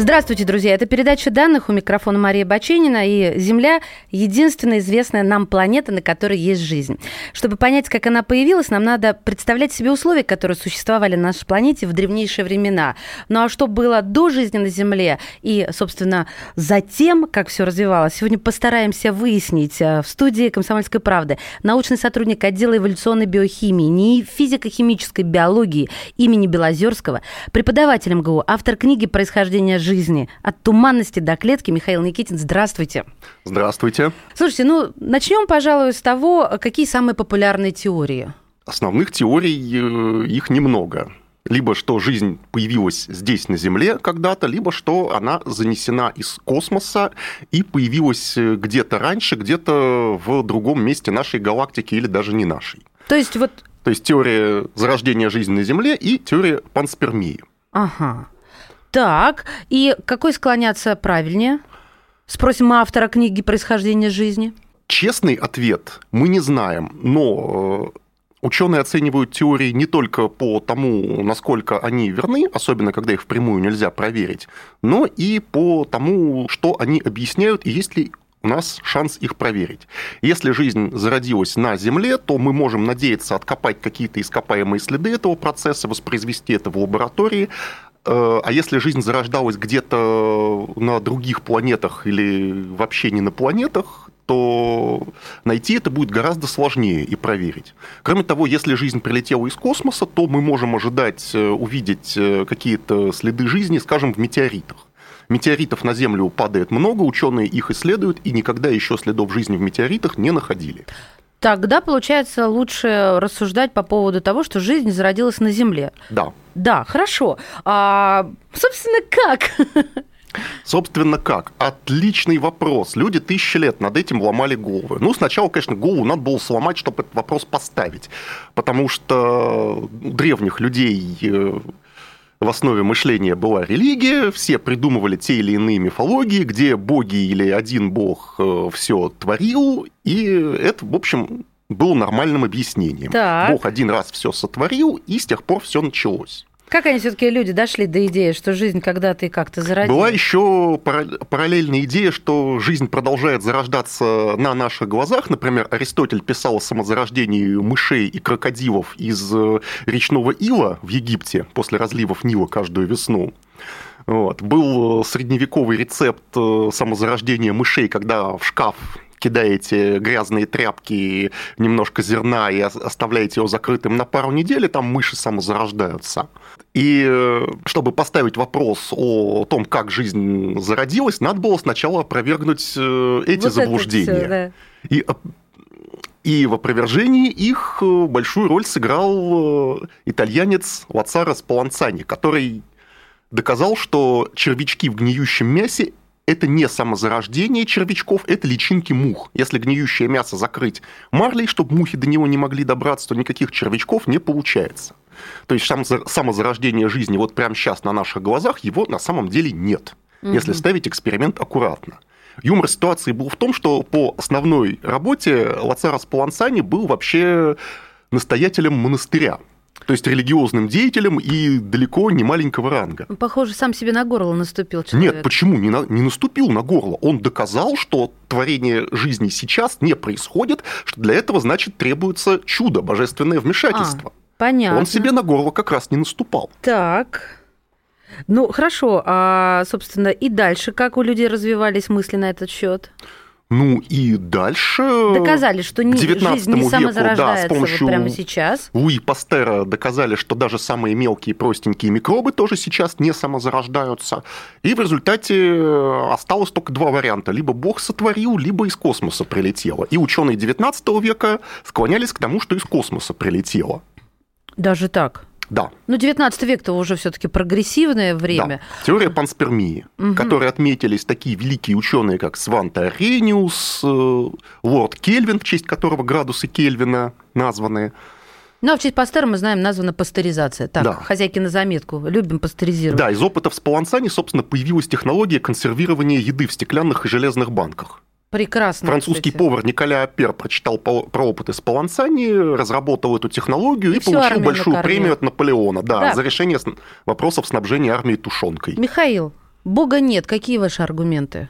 Здравствуйте, друзья. Это передача данных у микрофона Мария Баченина. И Земля – единственная известная нам планета, на которой есть жизнь. Чтобы понять, как она появилась, нам надо представлять себе условия, которые существовали на нашей планете в древнейшие времена. Ну а что было до жизни на Земле и, собственно, затем, как все развивалось, сегодня постараемся выяснить э, в студии «Комсомольской правды» научный сотрудник отдела эволюционной биохимии, НИИ физико-химической биологии имени Белозерского, преподаватель МГУ, автор книги «Происхождение жизни» жизни. От туманности до клетки. Михаил Никитин, здравствуйте. Здравствуйте. Слушайте, ну, начнем, пожалуй, с того, какие самые популярные теории. Основных теорий э, их немного. Либо что жизнь появилась здесь, на Земле, когда-то, либо что она занесена из космоса и появилась э, где-то раньше, где-то в другом месте нашей галактики или даже не нашей. То есть вот... То есть теория зарождения жизни на Земле и теория панспермии. Ага. Так, и какой склоняться правильнее? Спросим автора книги «Происхождение жизни». Честный ответ мы не знаем, но э, Ученые оценивают теории не только по тому, насколько они верны, особенно когда их впрямую нельзя проверить, но и по тому, что они объясняют и есть ли у нас шанс их проверить. Если жизнь зародилась на Земле, то мы можем надеяться откопать какие-то ископаемые следы этого процесса, воспроизвести это в лаборатории, а если жизнь зарождалась где-то на других планетах или вообще не на планетах, то найти это будет гораздо сложнее и проверить. Кроме того, если жизнь прилетела из космоса, то мы можем ожидать э, увидеть э, какие-то следы жизни, скажем, в метеоритах. Метеоритов на Землю падает много, ученые их исследуют, и никогда еще следов жизни в метеоритах не находили. Тогда, получается, лучше рассуждать по поводу того, что жизнь зародилась на Земле. Да. Да, хорошо. А, собственно, как? Собственно, как? Отличный вопрос. Люди тысячи лет над этим ломали головы. Ну, сначала, конечно, голову надо было сломать, чтобы этот вопрос поставить. Потому что у древних людей э, в основе мышления была религия, все придумывали те или иные мифологии, где боги или один бог э, все творил, и это, в общем, было нормальным объяснением. Так. Бог один раз все сотворил, и с тех пор все началось. Как они все-таки люди дошли до идеи, что жизнь когда-то и как-то зародилась? Была еще параллельная идея, что жизнь продолжает зарождаться на наших глазах. Например, Аристотель писал о самозарождении мышей и крокодилов из э, речного ила в Египте после разливов Нила каждую весну. Вот. Был средневековый рецепт э, самозарождения мышей, когда в шкаф кидаете грязные тряпки, немножко зерна и оставляете его закрытым на пару недель, и там мыши самозарождаются. И э, чтобы поставить вопрос о том, как жизнь зародилась, надо было сначала опровергнуть э, эти вот заблуждения. Всё, да. И э, и в опровержении их большую роль сыграл итальянец Лацаро Спаланцани, который доказал, что червячки в гниющем мясе это не самозарождение червячков, это личинки мух. Если гниющее мясо закрыть марлей, чтобы мухи до него не могли добраться, то никаких червячков не получается. То есть самозарождение жизни вот прямо сейчас на наших глазах, его на самом деле нет, угу. если ставить эксперимент аккуратно. Юмор ситуации был в том, что по основной работе Лацара Спалансани был вообще настоятелем монастыря то есть религиозным деятелем и далеко не маленького ранга. Похоже, сам себе на горло наступил человек. Нет, почему? Не, на, не наступил на горло. Он доказал, что творение жизни сейчас не происходит, что для этого, значит, требуется чудо, божественное вмешательство. А, понятно. Он себе на горло как раз не наступал. Так. Ну, хорошо. А, собственно, и дальше как у людей развивались мысли на этот счет? Ну и дальше... Доказали, что не, жизнь не веку, да, с помощью вот прямо сейчас. Луи Пастера доказали, что даже самые мелкие простенькие микробы тоже сейчас не самозарождаются. И в результате э, осталось только два варианта. Либо Бог сотворил, либо из космоса прилетело. И ученые 19 века склонялись к тому, что из космоса прилетело. Даже так? Да. Ну, 19 век-то уже все-таки прогрессивное время. Да. Теория панспермии, угу. которой отметились такие великие ученые, как Сванте Арениус, э, лорд Кельвин, в честь которого градусы Кельвина названы. Ну, а в честь Пастера мы знаем, названа пастеризация. Так, да. хозяйки на заметку, любим пастеризировать. Да, из опытов с Палансани, собственно, появилась технология консервирования еды в стеклянных и железных банках. Прекрасно. Французский кстати. повар Николя Апер прочитал про опыты с Палансани, разработал эту технологию и, и получил большую накормил. премию от Наполеона да, да. за решение вопросов снабжения армии тушенкой. Михаил, Бога нет. Какие ваши аргументы?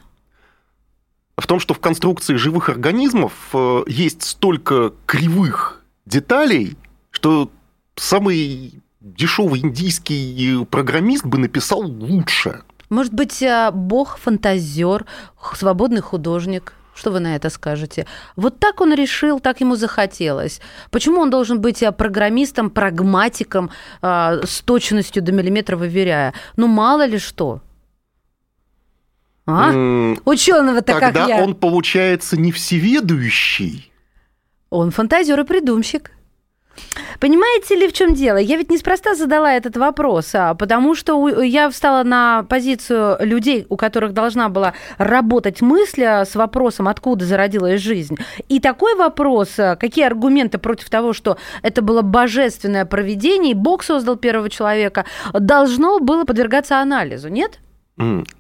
В том, что в конструкции живых организмов э, есть столько кривых деталей, что самый дешевый индийский программист бы написал лучше. Может быть, э, бог фантазер, свободный художник? Что вы на это скажете? Вот так он решил, так ему захотелось. Почему он должен быть э, программистом, прагматиком, э, с точностью до миллиметра выверяя? Ну, мало ли что. А? Mm, Ученого-то как я. Тогда он, получается, не всеведущий. Он фантазер и придумщик. Понимаете ли, в чем дело? Я ведь неспроста задала этот вопрос, а, потому что я встала на позицию людей, у которых должна была работать мысль а, с вопросом, откуда зародилась жизнь. И такой вопрос, а, какие аргументы против того, что это было божественное проведение, и Бог создал первого человека, должно было подвергаться анализу, нет?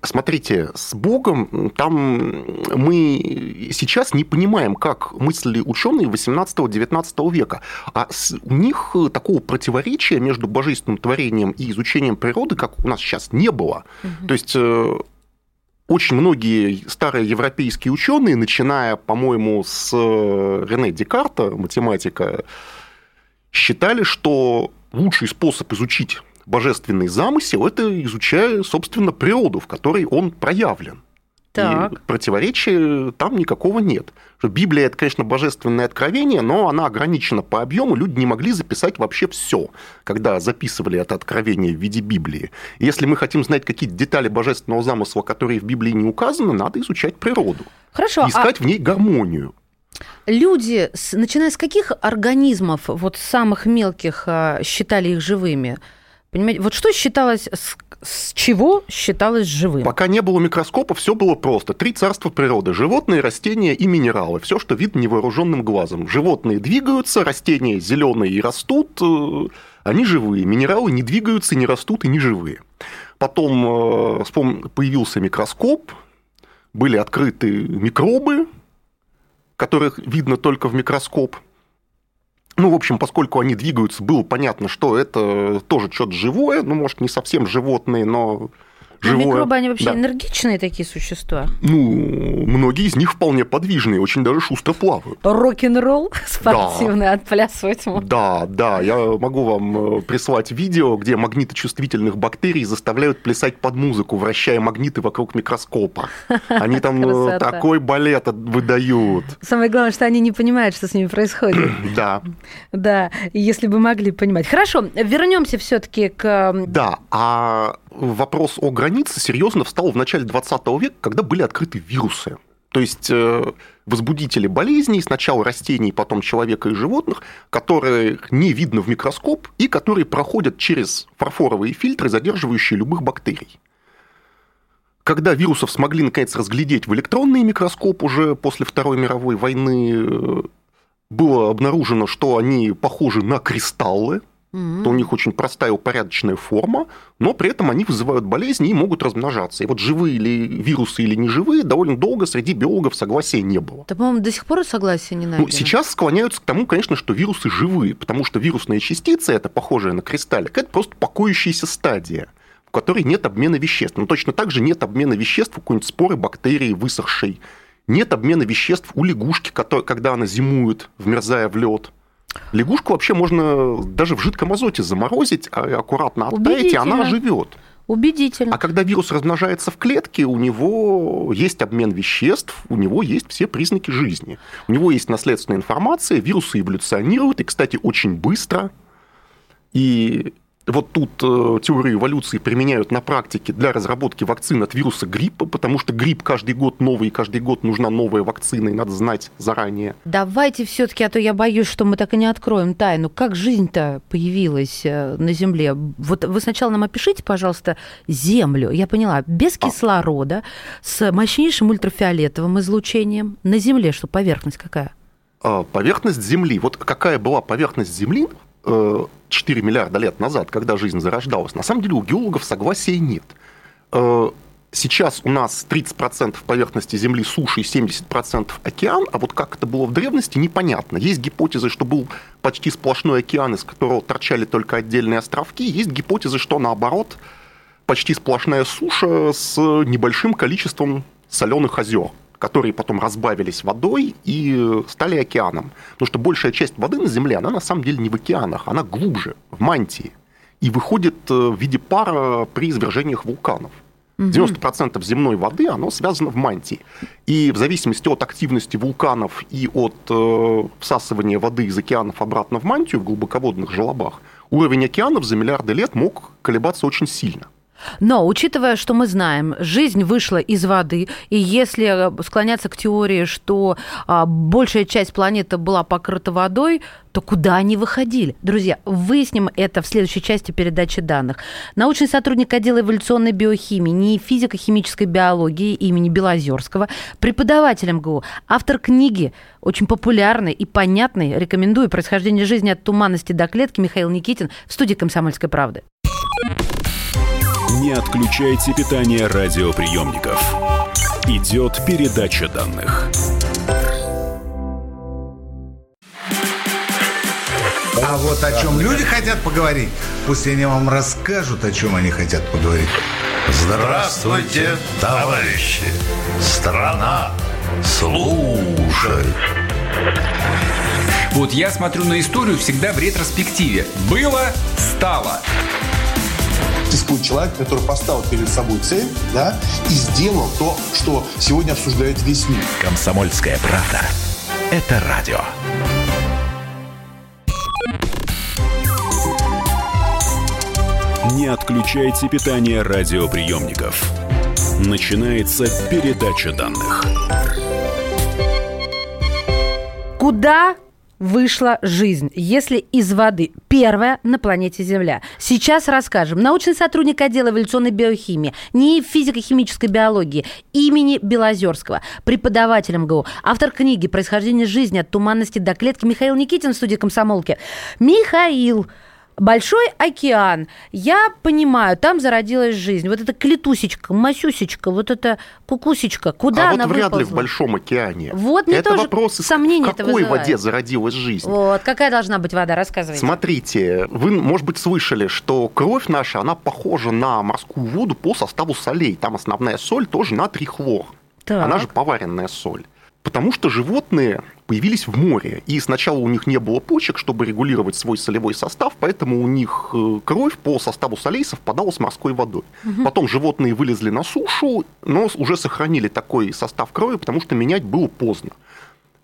Смотрите, с Богом там мы сейчас не понимаем, как мыслили ученые 18-19 века. А у них такого противоречия между божественным творением и изучением природы, как у нас сейчас, не было. Угу. То есть э, очень многие старые европейские ученые, начиная, по-моему, с э, Рене Декарта, математика, считали, что лучший способ изучить божественный замысел, это изучая, собственно, природу, в которой он проявлен. Так. И противоречия там никакого нет. Библия это, конечно, божественное откровение, но она ограничена по объему. Люди не могли записать вообще все, когда записывали это откровение в виде Библии. И если мы хотим знать какие-то детали божественного замысла, которые в Библии не указаны, надо изучать природу. Хорошо. Искать а... в ней гармонию. Люди, начиная с каких организмов, вот самых мелких, а, считали их живыми? Понимаете, вот что считалось, с, с чего считалось живым? Пока не было микроскопа, все было просто. Три царства природы. Животные, растения и минералы. Все, что видно невооруженным глазом. Животные двигаются, растения зеленые и растут, э, они живые. Минералы не двигаются, не растут и не живые. Потом э, появился микроскоп, были открыты микробы, которых видно только в микроскоп – ну, в общем, поскольку они двигаются, было понятно, что это тоже что-то живое, ну, может, не совсем животные, но живое. Но микробы, они вообще да. энергичные такие существа? Ну, многие из них вполне подвижные, очень даже шустро плавают. Рок-н-ролл спортивный да. отплясывать можно. Да, да, я могу вам э, прислать видео, где магниточувствительных бактерий заставляют плясать под музыку, вращая магниты вокруг микроскопа. Они там э, такой балет выдают. Самое главное, что они не понимают, что с ними происходит. Да. Да, если бы могли понимать. Хорошо, вернемся все-таки к... Да, а вопрос о границе серьезно встал в начале 20 века, когда были открыты вирусы. То есть э, возбудители болезней, сначала растений, потом человека и животных, которые не видно в микроскоп и которые проходят через фарфоровые фильтры, задерживающие любых бактерий. Когда вирусов смогли наконец разглядеть в электронный микроскоп уже после Второй мировой войны, э, было обнаружено, что они похожи на кристаллы, mm-hmm. то у них очень простая упорядоченная форма, но при этом они вызывают болезни и могут размножаться. И вот живые ли вирусы или неживые довольно долго среди биологов согласия не было. Да, по-моему, до сих пор согласия не найдено. Ну, сейчас склоняются к тому, конечно, что вирусы живые, потому что вирусные частицы, это похожие на кристаллик, это просто покоящаяся стадия в которой нет обмена веществ. Но точно так же нет обмена веществ у какой-нибудь споры бактерии высохшей. Нет обмена веществ у лягушки, когда она зимует, вмерзая в лед. Лягушку вообще можно даже в жидком азоте заморозить, а аккуратно оттаять, и она живет. Убедительно. А когда вирус размножается в клетке, у него есть обмен веществ, у него есть все признаки жизни. У него есть наследственная информация, вирусы эволюционируют, и, кстати, очень быстро. И вот тут э, теорию эволюции применяют на практике для разработки вакцин от вируса гриппа, потому что грипп каждый год новый, и каждый год нужна новая вакцина, и надо знать заранее. Давайте все-таки, а то я боюсь, что мы так и не откроем тайну. Как жизнь-то появилась э, на Земле? Вот вы сначала нам опишите, пожалуйста, Землю. Я поняла, без а. кислорода, с мощнейшим ультрафиолетовым излучением. На Земле что, поверхность какая? А, поверхность Земли. Вот какая была поверхность Земли 4 э, миллиарда лет назад, когда жизнь зарождалась, на самом деле у геологов согласия нет. Э, сейчас у нас 30% поверхности Земли суши и 70% океан, а вот как это было в древности, непонятно. Есть гипотезы, что был почти сплошной океан, из которого торчали только отдельные островки. Есть гипотезы, что наоборот, почти сплошная суша с небольшим количеством соленых озер которые потом разбавились водой и стали океаном. Потому что большая часть воды на Земле, она на самом деле не в океанах, она глубже, в мантии. И выходит э, в виде пара при извержениях вулканов. 90% земной воды, оно связано в мантии. И в зависимости от активности вулканов и от э, всасывания воды из океанов обратно в мантию в глубоководных желобах, уровень океанов за миллиарды лет мог колебаться очень сильно. Но, учитывая, что мы знаем, жизнь вышла из воды, и если э, склоняться к теории, что а, большая часть планеты была покрыта водой, то куда они выходили? Друзья, выясним это в следующей части передачи данных. Научный сотрудник отдела эволюционной биохимии, не физико-химической биологии имени Белозерского, преподаватель МГУ, автор книги, очень популярной и понятной, рекомендую «Происхождение жизни от туманности до клетки» Михаил Никитин в студии «Комсомольской правды». Не отключайте питание радиоприемников. Идет передача данных. А вот о чем люди хотят поговорить, пусть они вам расскажут, о чем они хотят поговорить. Здравствуйте, товарищи! Страна служит! Вот я смотрю на историю всегда в ретроспективе. Было, стало существует человек, который поставил перед собой цель, да, и сделал то, что сегодня обсуждает весь мир. Комсомольская правда. Это радио. Не отключайте питание радиоприемников. Начинается передача данных. Куда вышла жизнь, если из воды. Первая на планете Земля. Сейчас расскажем. Научный сотрудник отдела эволюционной биохимии, не физико-химической биологии имени Белозерского, преподаватель МГУ, автор книги «Происхождение жизни от туманности до клетки» Михаил Никитин в студии «Комсомолки». Михаил, Большой океан. Я понимаю, там зародилась жизнь. Вот эта клетусечка, масюсечка, вот эта кукусечка, куда а она вот вряд выползла? ли в большом океане. Вот мне это тоже вопрос, сомнения в какой воде зародилась жизнь. Вот, какая должна быть вода, рассказывайте. Смотрите, вы, может быть, слышали, что кровь наша, она похожа на морскую воду по составу солей. Там основная соль тоже натрий хлор. Так. Она же поваренная соль. Потому что животные появились в море, и сначала у них не было почек, чтобы регулировать свой солевой состав, поэтому у них э, кровь по составу солей совпадала с морской водой. Угу. Потом животные вылезли на сушу, но уже сохранили такой состав крови, потому что менять было поздно.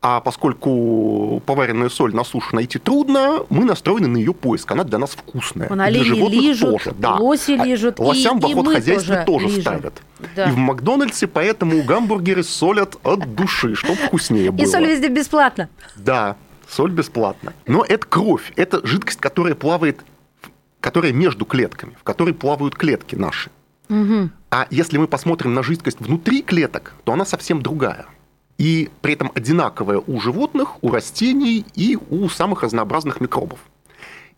А поскольку поваренную соль на суше найти трудно, мы настроены на ее поиск. Она для нас вкусная. Вон для животных лижут, тоже. Да. лоси а лижут. Лосям и, в охот хозяйстве тоже, тоже ставят. Да. И в Макдональдсе поэтому гамбургеры солят от души, чтобы вкуснее было. И соль везде бесплатно. Да, соль бесплатно. Но это кровь, это жидкость, которая плавает, которая между клетками, в которой плавают клетки наши. Угу. А если мы посмотрим на жидкость внутри клеток, то она совсем другая и при этом одинаковая у животных, у растений и у самых разнообразных микробов.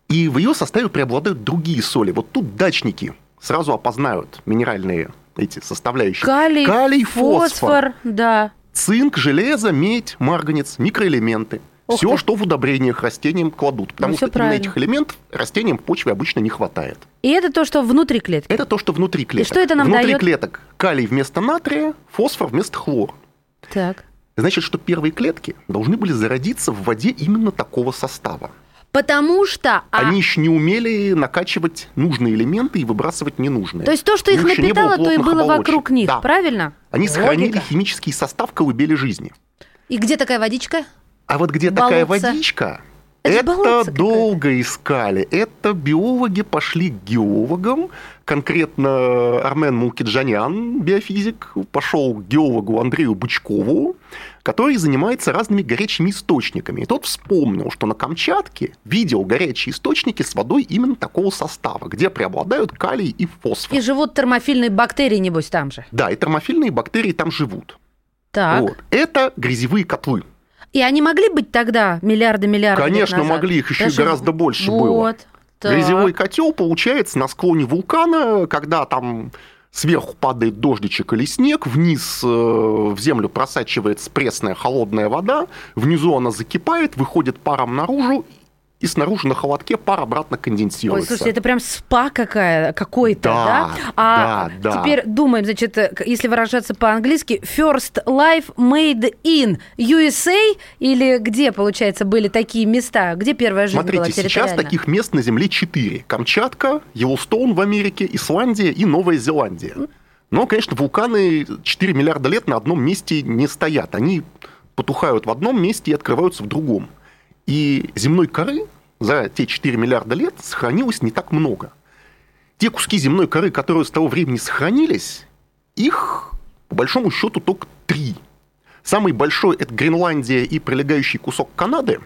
И в ее составе преобладают другие соли. Вот тут дачники сразу опознают минеральные эти составляющие. Калий, Калий фосфор, фосфор, да. цинк, железо, медь, марганец, микроэлементы. Ох все, ты. что в удобрениях растениям кладут. Потому ну, что именно этих элементов растениям в почве обычно не хватает. И это то, что внутри клетки? Это то, что внутри клеток. И что это нам внутри дает? клеток калий вместо натрия, фосфор вместо хлора. Так. Значит, что первые клетки должны были зародиться в воде именно такого состава. Потому что... А Они еще не умели накачивать нужные элементы и выбрасывать ненужные. То есть то, что их напитало, то и было оболочек. вокруг них, да. правильно? Они Логика. сохранили химический состав колыбели жизни. И где такая водичка? А вот где Болотца. такая водичка, Это Это долго искали. Это биологи пошли к геологам. Конкретно Армен Мулкиджанян, биофизик, пошел к геологу Андрею Бычкову, который занимается разными горячими источниками. И тот вспомнил, что на Камчатке видел горячие источники с водой именно такого состава, где преобладают калий и фосфор. И живут термофильные бактерии, небось, там же. Да, и термофильные бактерии там живут. Так. Вот. Это грязевые котлы. И они могли быть тогда миллиарды-миллиарды лет Конечно, могли, их еще что- гораздо больше вот, было. так. Грязевой котел получается на склоне вулкана, когда там сверху падает дождичек или снег, вниз э, в землю просачивается пресная холодная вода, внизу она закипает, выходит паром наружу, и снаружи на холодке пар обратно Ой, конденсируется. слушайте, это прям спа какая, какой-то, да? Да, А да, да. теперь думаем, значит, э, если выражаться по-английски, first life made in USA или где, получается, были такие места? Где первая жизнь была Смотрите, сейчас территориально? таких мест на Земле четыре. Камчатка, Йеллоустоун в Америке, Исландия и Новая Зеландия. Но, конечно, вулканы 4 миллиарда лет на одном месте не стоят. Они потухают в одном месте и открываются в другом. И земной коры за те 4 миллиарда лет сохранилось не так много. Те куски земной коры, которые с того времени сохранились, их, по большому счету, только три. Самый большой – это Гренландия и прилегающий кусок Канады.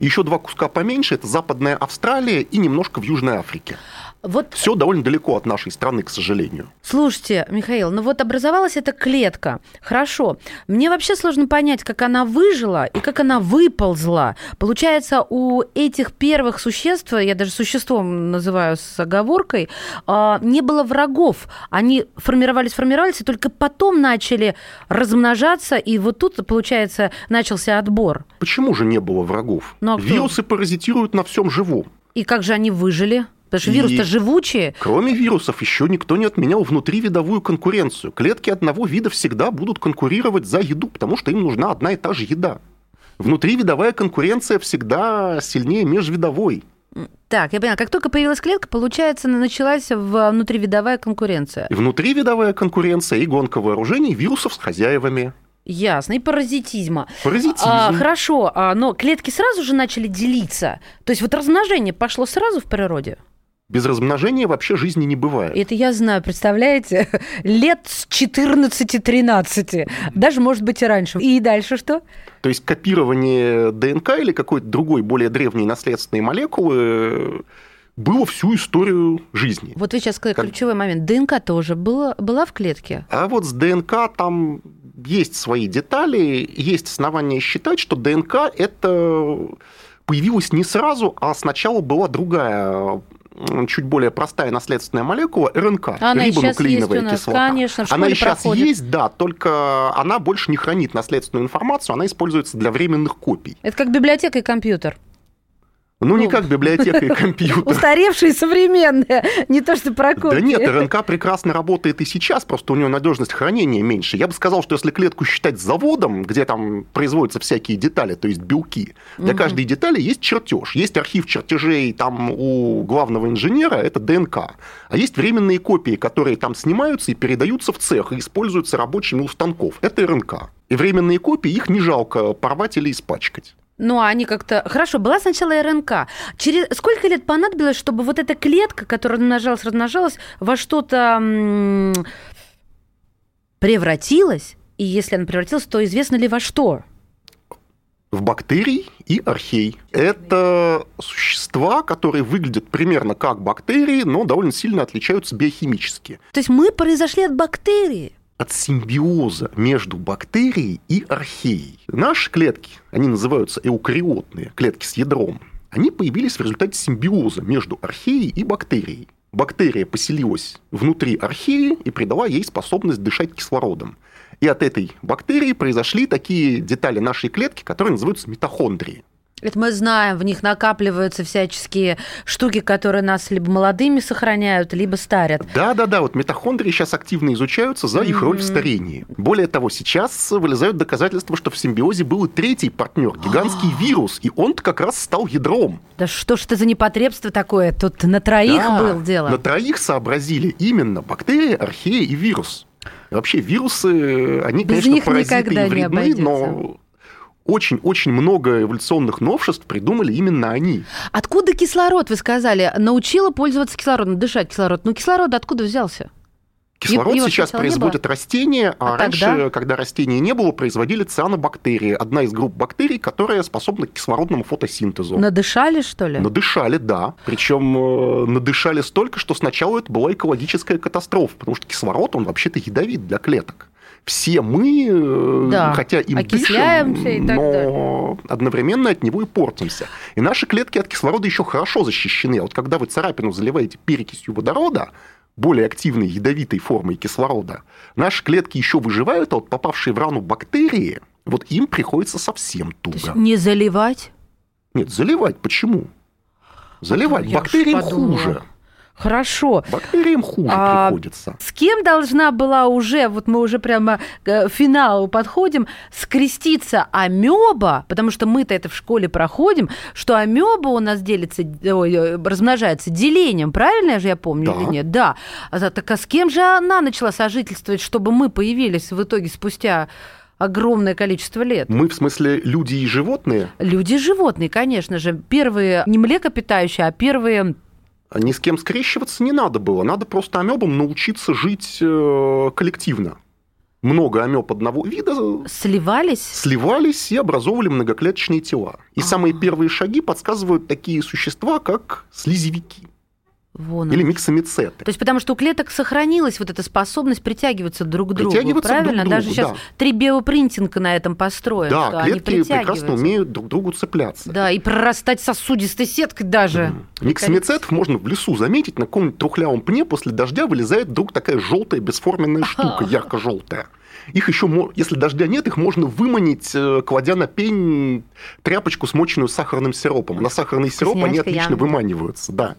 Еще два куска поменьше – это Западная Австралия и немножко в Южной Африке. Вот Все довольно далеко от нашей страны, к сожалению. Слушайте, Михаил, ну вот образовалась эта клетка. Хорошо. Мне вообще сложно понять, как она выжила и как она выползла. Получается, у этих первых существ, я даже существом называю с оговоркой, а, не было врагов. Они формировались, формировались, и только потом начали размножаться, и вот тут, получается, начался отбор. Почему же не было врагов? Ну, а кто? Вирусы паразитируют на всем живом. И как же они выжили? Потому что вирус-то живучие. Кроме вирусов, еще никто не отменял внутривидовую конкуренцию. Клетки одного вида всегда будут конкурировать за еду, потому что им нужна одна и та же еда. Внутривидовая конкуренция всегда сильнее межвидовой. Так, я поняла, как только появилась клетка, получается, началась в- внутривидовая конкуренция. И внутривидовая конкуренция и гонка вооружений вирусов с хозяевами. Ясно, и паразитизма. Паразитизм. А, хорошо, а, но клетки сразу же начали делиться. То есть вот размножение пошло сразу в природе. Без размножения вообще жизни не бывает. Это я знаю, представляете, лет с 14-13, даже, может быть, и раньше. И дальше что? То есть копирование ДНК или какой-то другой, более древней наследственной молекулы э, было всю историю жизни. Вот вы сейчас сказали Как- ключевой момент. ДНК тоже была, была в клетке? А вот с ДНК там есть свои детали, есть основания считать, что ДНК это появилась не сразу, а сначала была другая чуть более простая наследственная молекула РНК, Она рибонуклеиновая есть у нас, кислота. конечно, она и сейчас проходит. есть, да, только она больше не хранит наследственную информацию, она используется для временных копий. Это как библиотека и компьютер. Ну, не Ну. как библиотека и компьютер. Устаревшие современные, не то что про Да нет, РНК прекрасно работает и сейчас, просто у нее надежность хранения меньше. Я бы сказал, что если клетку считать заводом, где там производятся всякие детали, то есть белки, для каждой детали есть чертеж. Есть архив чертежей там у главного инженера, это ДНК. А есть временные копии, которые там снимаются и передаются в цех и используются рабочими у станков. Это РНК. И временные копии, их не жалко порвать или испачкать. Ну, а они как-то... Хорошо, была сначала РНК. Через сколько лет понадобилось, чтобы вот эта клетка, которая размножалась, размножалась, во что-то м, превратилась? И если она превратилась, то известно ли во что? в бактерий и архей. Это существа, которые выглядят примерно как бактерии, но довольно сильно отличаются биохимически. То есть мы произошли от бактерии. От симбиоза между бактерией и археей. Наши клетки, они называются эукариотные, клетки с ядром, они появились в результате симбиоза между археей и бактерией. Бактерия поселилась внутри археи и придала ей способность дышать кислородом. И от этой бактерии произошли такие детали нашей клетки, которые называются митохондрии. Это мы знаем, в них накапливаются всяческие штуки, которые нас либо молодыми сохраняют, либо старят. Да-да-да, вот митохондрии сейчас активно изучаются за их роль в старении. Более того, сейчас вылезают доказательства, что в симбиозе был и третий партнер, гигантский вирус, и он как раз стал ядром. Да что ж это за непотребство такое? Тут на троих Да, был дело. На троих сообразили именно бактерия, архея и вирус. Вообще вирусы, они, Без конечно, них паразиты и вредны, но очень-очень много эволюционных новшеств придумали именно они. Откуда кислород, вы сказали? Научила пользоваться кислородом, дышать кислород. Ну, кислород откуда взялся? Кислород Его сейчас производят растения, а, А раньше, тогда? когда растений не было, производили цианобактерии. Одна из групп бактерий, которая способна к кислородному фотосинтезу. Надышали, что ли? Надышали, да. Причем э, надышали столько, что сначала это была экологическая катастрофа, потому что кислород, он вообще-то ядовит для клеток. Все мы, э, Да, хотя дышим, и так но одновременно от него и портимся. И наши клетки от кислорода еще хорошо защищены. А вот когда вы царапину заливаете перекисью водорода, более активной ядовитой формой кислорода, наши клетки еще выживают, а вот попавшие в рану бактерии, вот им приходится совсем То есть туго. не заливать? Нет, заливать почему? Заливать. Уж Бактериям хуже. Хорошо. Бактериям хуже А, приходится. С кем должна была уже, вот мы уже прямо к финалу подходим, скреститься амеба, потому что мы-то это в школе проходим, что амеба у нас делится, ой, э, размножается делением, правильно же я помню Да. или нет? Да. А, так а с кем же она начала сожительствовать, чтобы мы появились в итоге спустя огромное количество лет? Мы, в смысле, люди и животные, Люди и животные, конечно же. Первые не млекопитающие, а первые ни с кем скрещиваться не надо было. Надо просто амебам научиться жить э, коллективно. Много амеб одного вида сливались. сливались и образовывали многоклеточные тела. И самые первые шаги подсказывают такие существа, как слизевики Вон или миксомицеты. То есть потому что у клеток сохранилась вот эта способность притягиваться друг к другу, Притягиваться правильно? друг к Даже другу, сейчас да. три биопринтинга на этом построен, что Да, они клетки прекрасно притягиваются. умеют друг к другу цепляться. Да, и прорастать сосудистой сеткой даже. Миксомицетов можно в лесу заметить, на каком-нибудь трухлявом пне после дождя вылезает вдруг такая желтая бесформенная штука, ярко-желтая. Их еще, если дождя нет, их можно выманить, э, кладя на пень тряпочку, смоченную сахарным сиропом. На сахарный сироп они отлично выманиваются, да.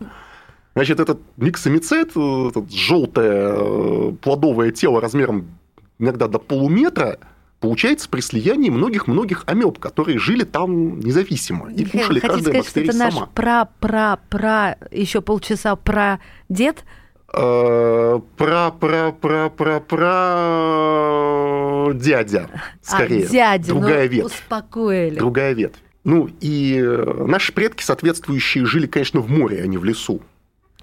Значит, этот миксомицет, э, этот желтое э, плодовое тело размером иногда до полуметра, получается при слиянии многих-многих амеб, которые жили там независимо и Михаил, кушали каждая сказать, что бактерия это наш сама. пра-пра-пра, еще полчаса про дед? Э, про, про дядя, скорее. а, дядя, Другая ну, ветвь. успокоили. Другая ветвь. Ну, и э, наши предки соответствующие жили, конечно, в море, а не в лесу.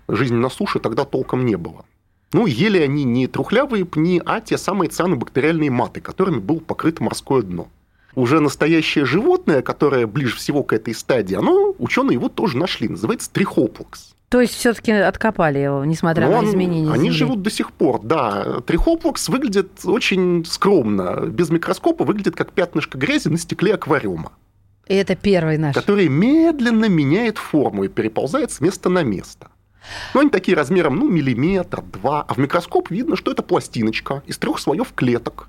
Жизни на суше тогда толком не было. Ну, ели они не трухлявые пни, а те самые цианобактериальные маты, которыми было покрыто морское дно. Уже настоящее животное, которое ближе всего к этой стадии, оно, ученые его тоже нашли, называется трихоплакс. То есть все-таки откопали его, несмотря Но на он- изменения Они Земли. живут до сих пор, да. Трихоплакс выглядит очень скромно. Без микроскопа выглядит как пятнышко грязи на стекле аквариума, И это первый наш. который медленно меняет форму и переползает с места на место. Но они такие размером, ну, миллиметр, два. А в микроскоп видно, что это пластиночка из трех слоев клеток,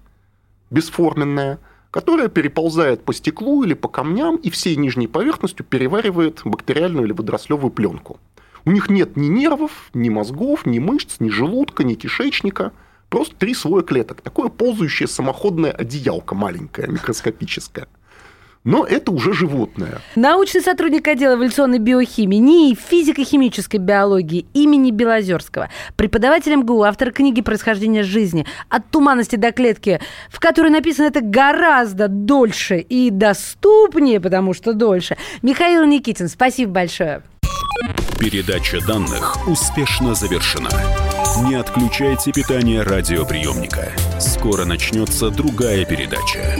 бесформенная, которая переползает по стеклу или по камням и всей нижней поверхностью переваривает бактериальную или водорослевую пленку. У них нет ни нервов, ни мозгов, ни мышц, ни желудка, ни кишечника. Просто три слоя клеток. Такое ползающее самоходное одеялко маленькое, микроскопическое. Но это уже животное. Научный сотрудник отдела эволюционной биохимии, НИИ физико-химической биологии имени Белозерского, преподаватель МГУ, автор книги «Происхождение жизни. От туманности до клетки», в которой написано это гораздо дольше и доступнее, потому что дольше. Михаил Никитин, спасибо большое. Передача данных успешно завершена. Не отключайте питание радиоприемника. Скоро начнется другая передача.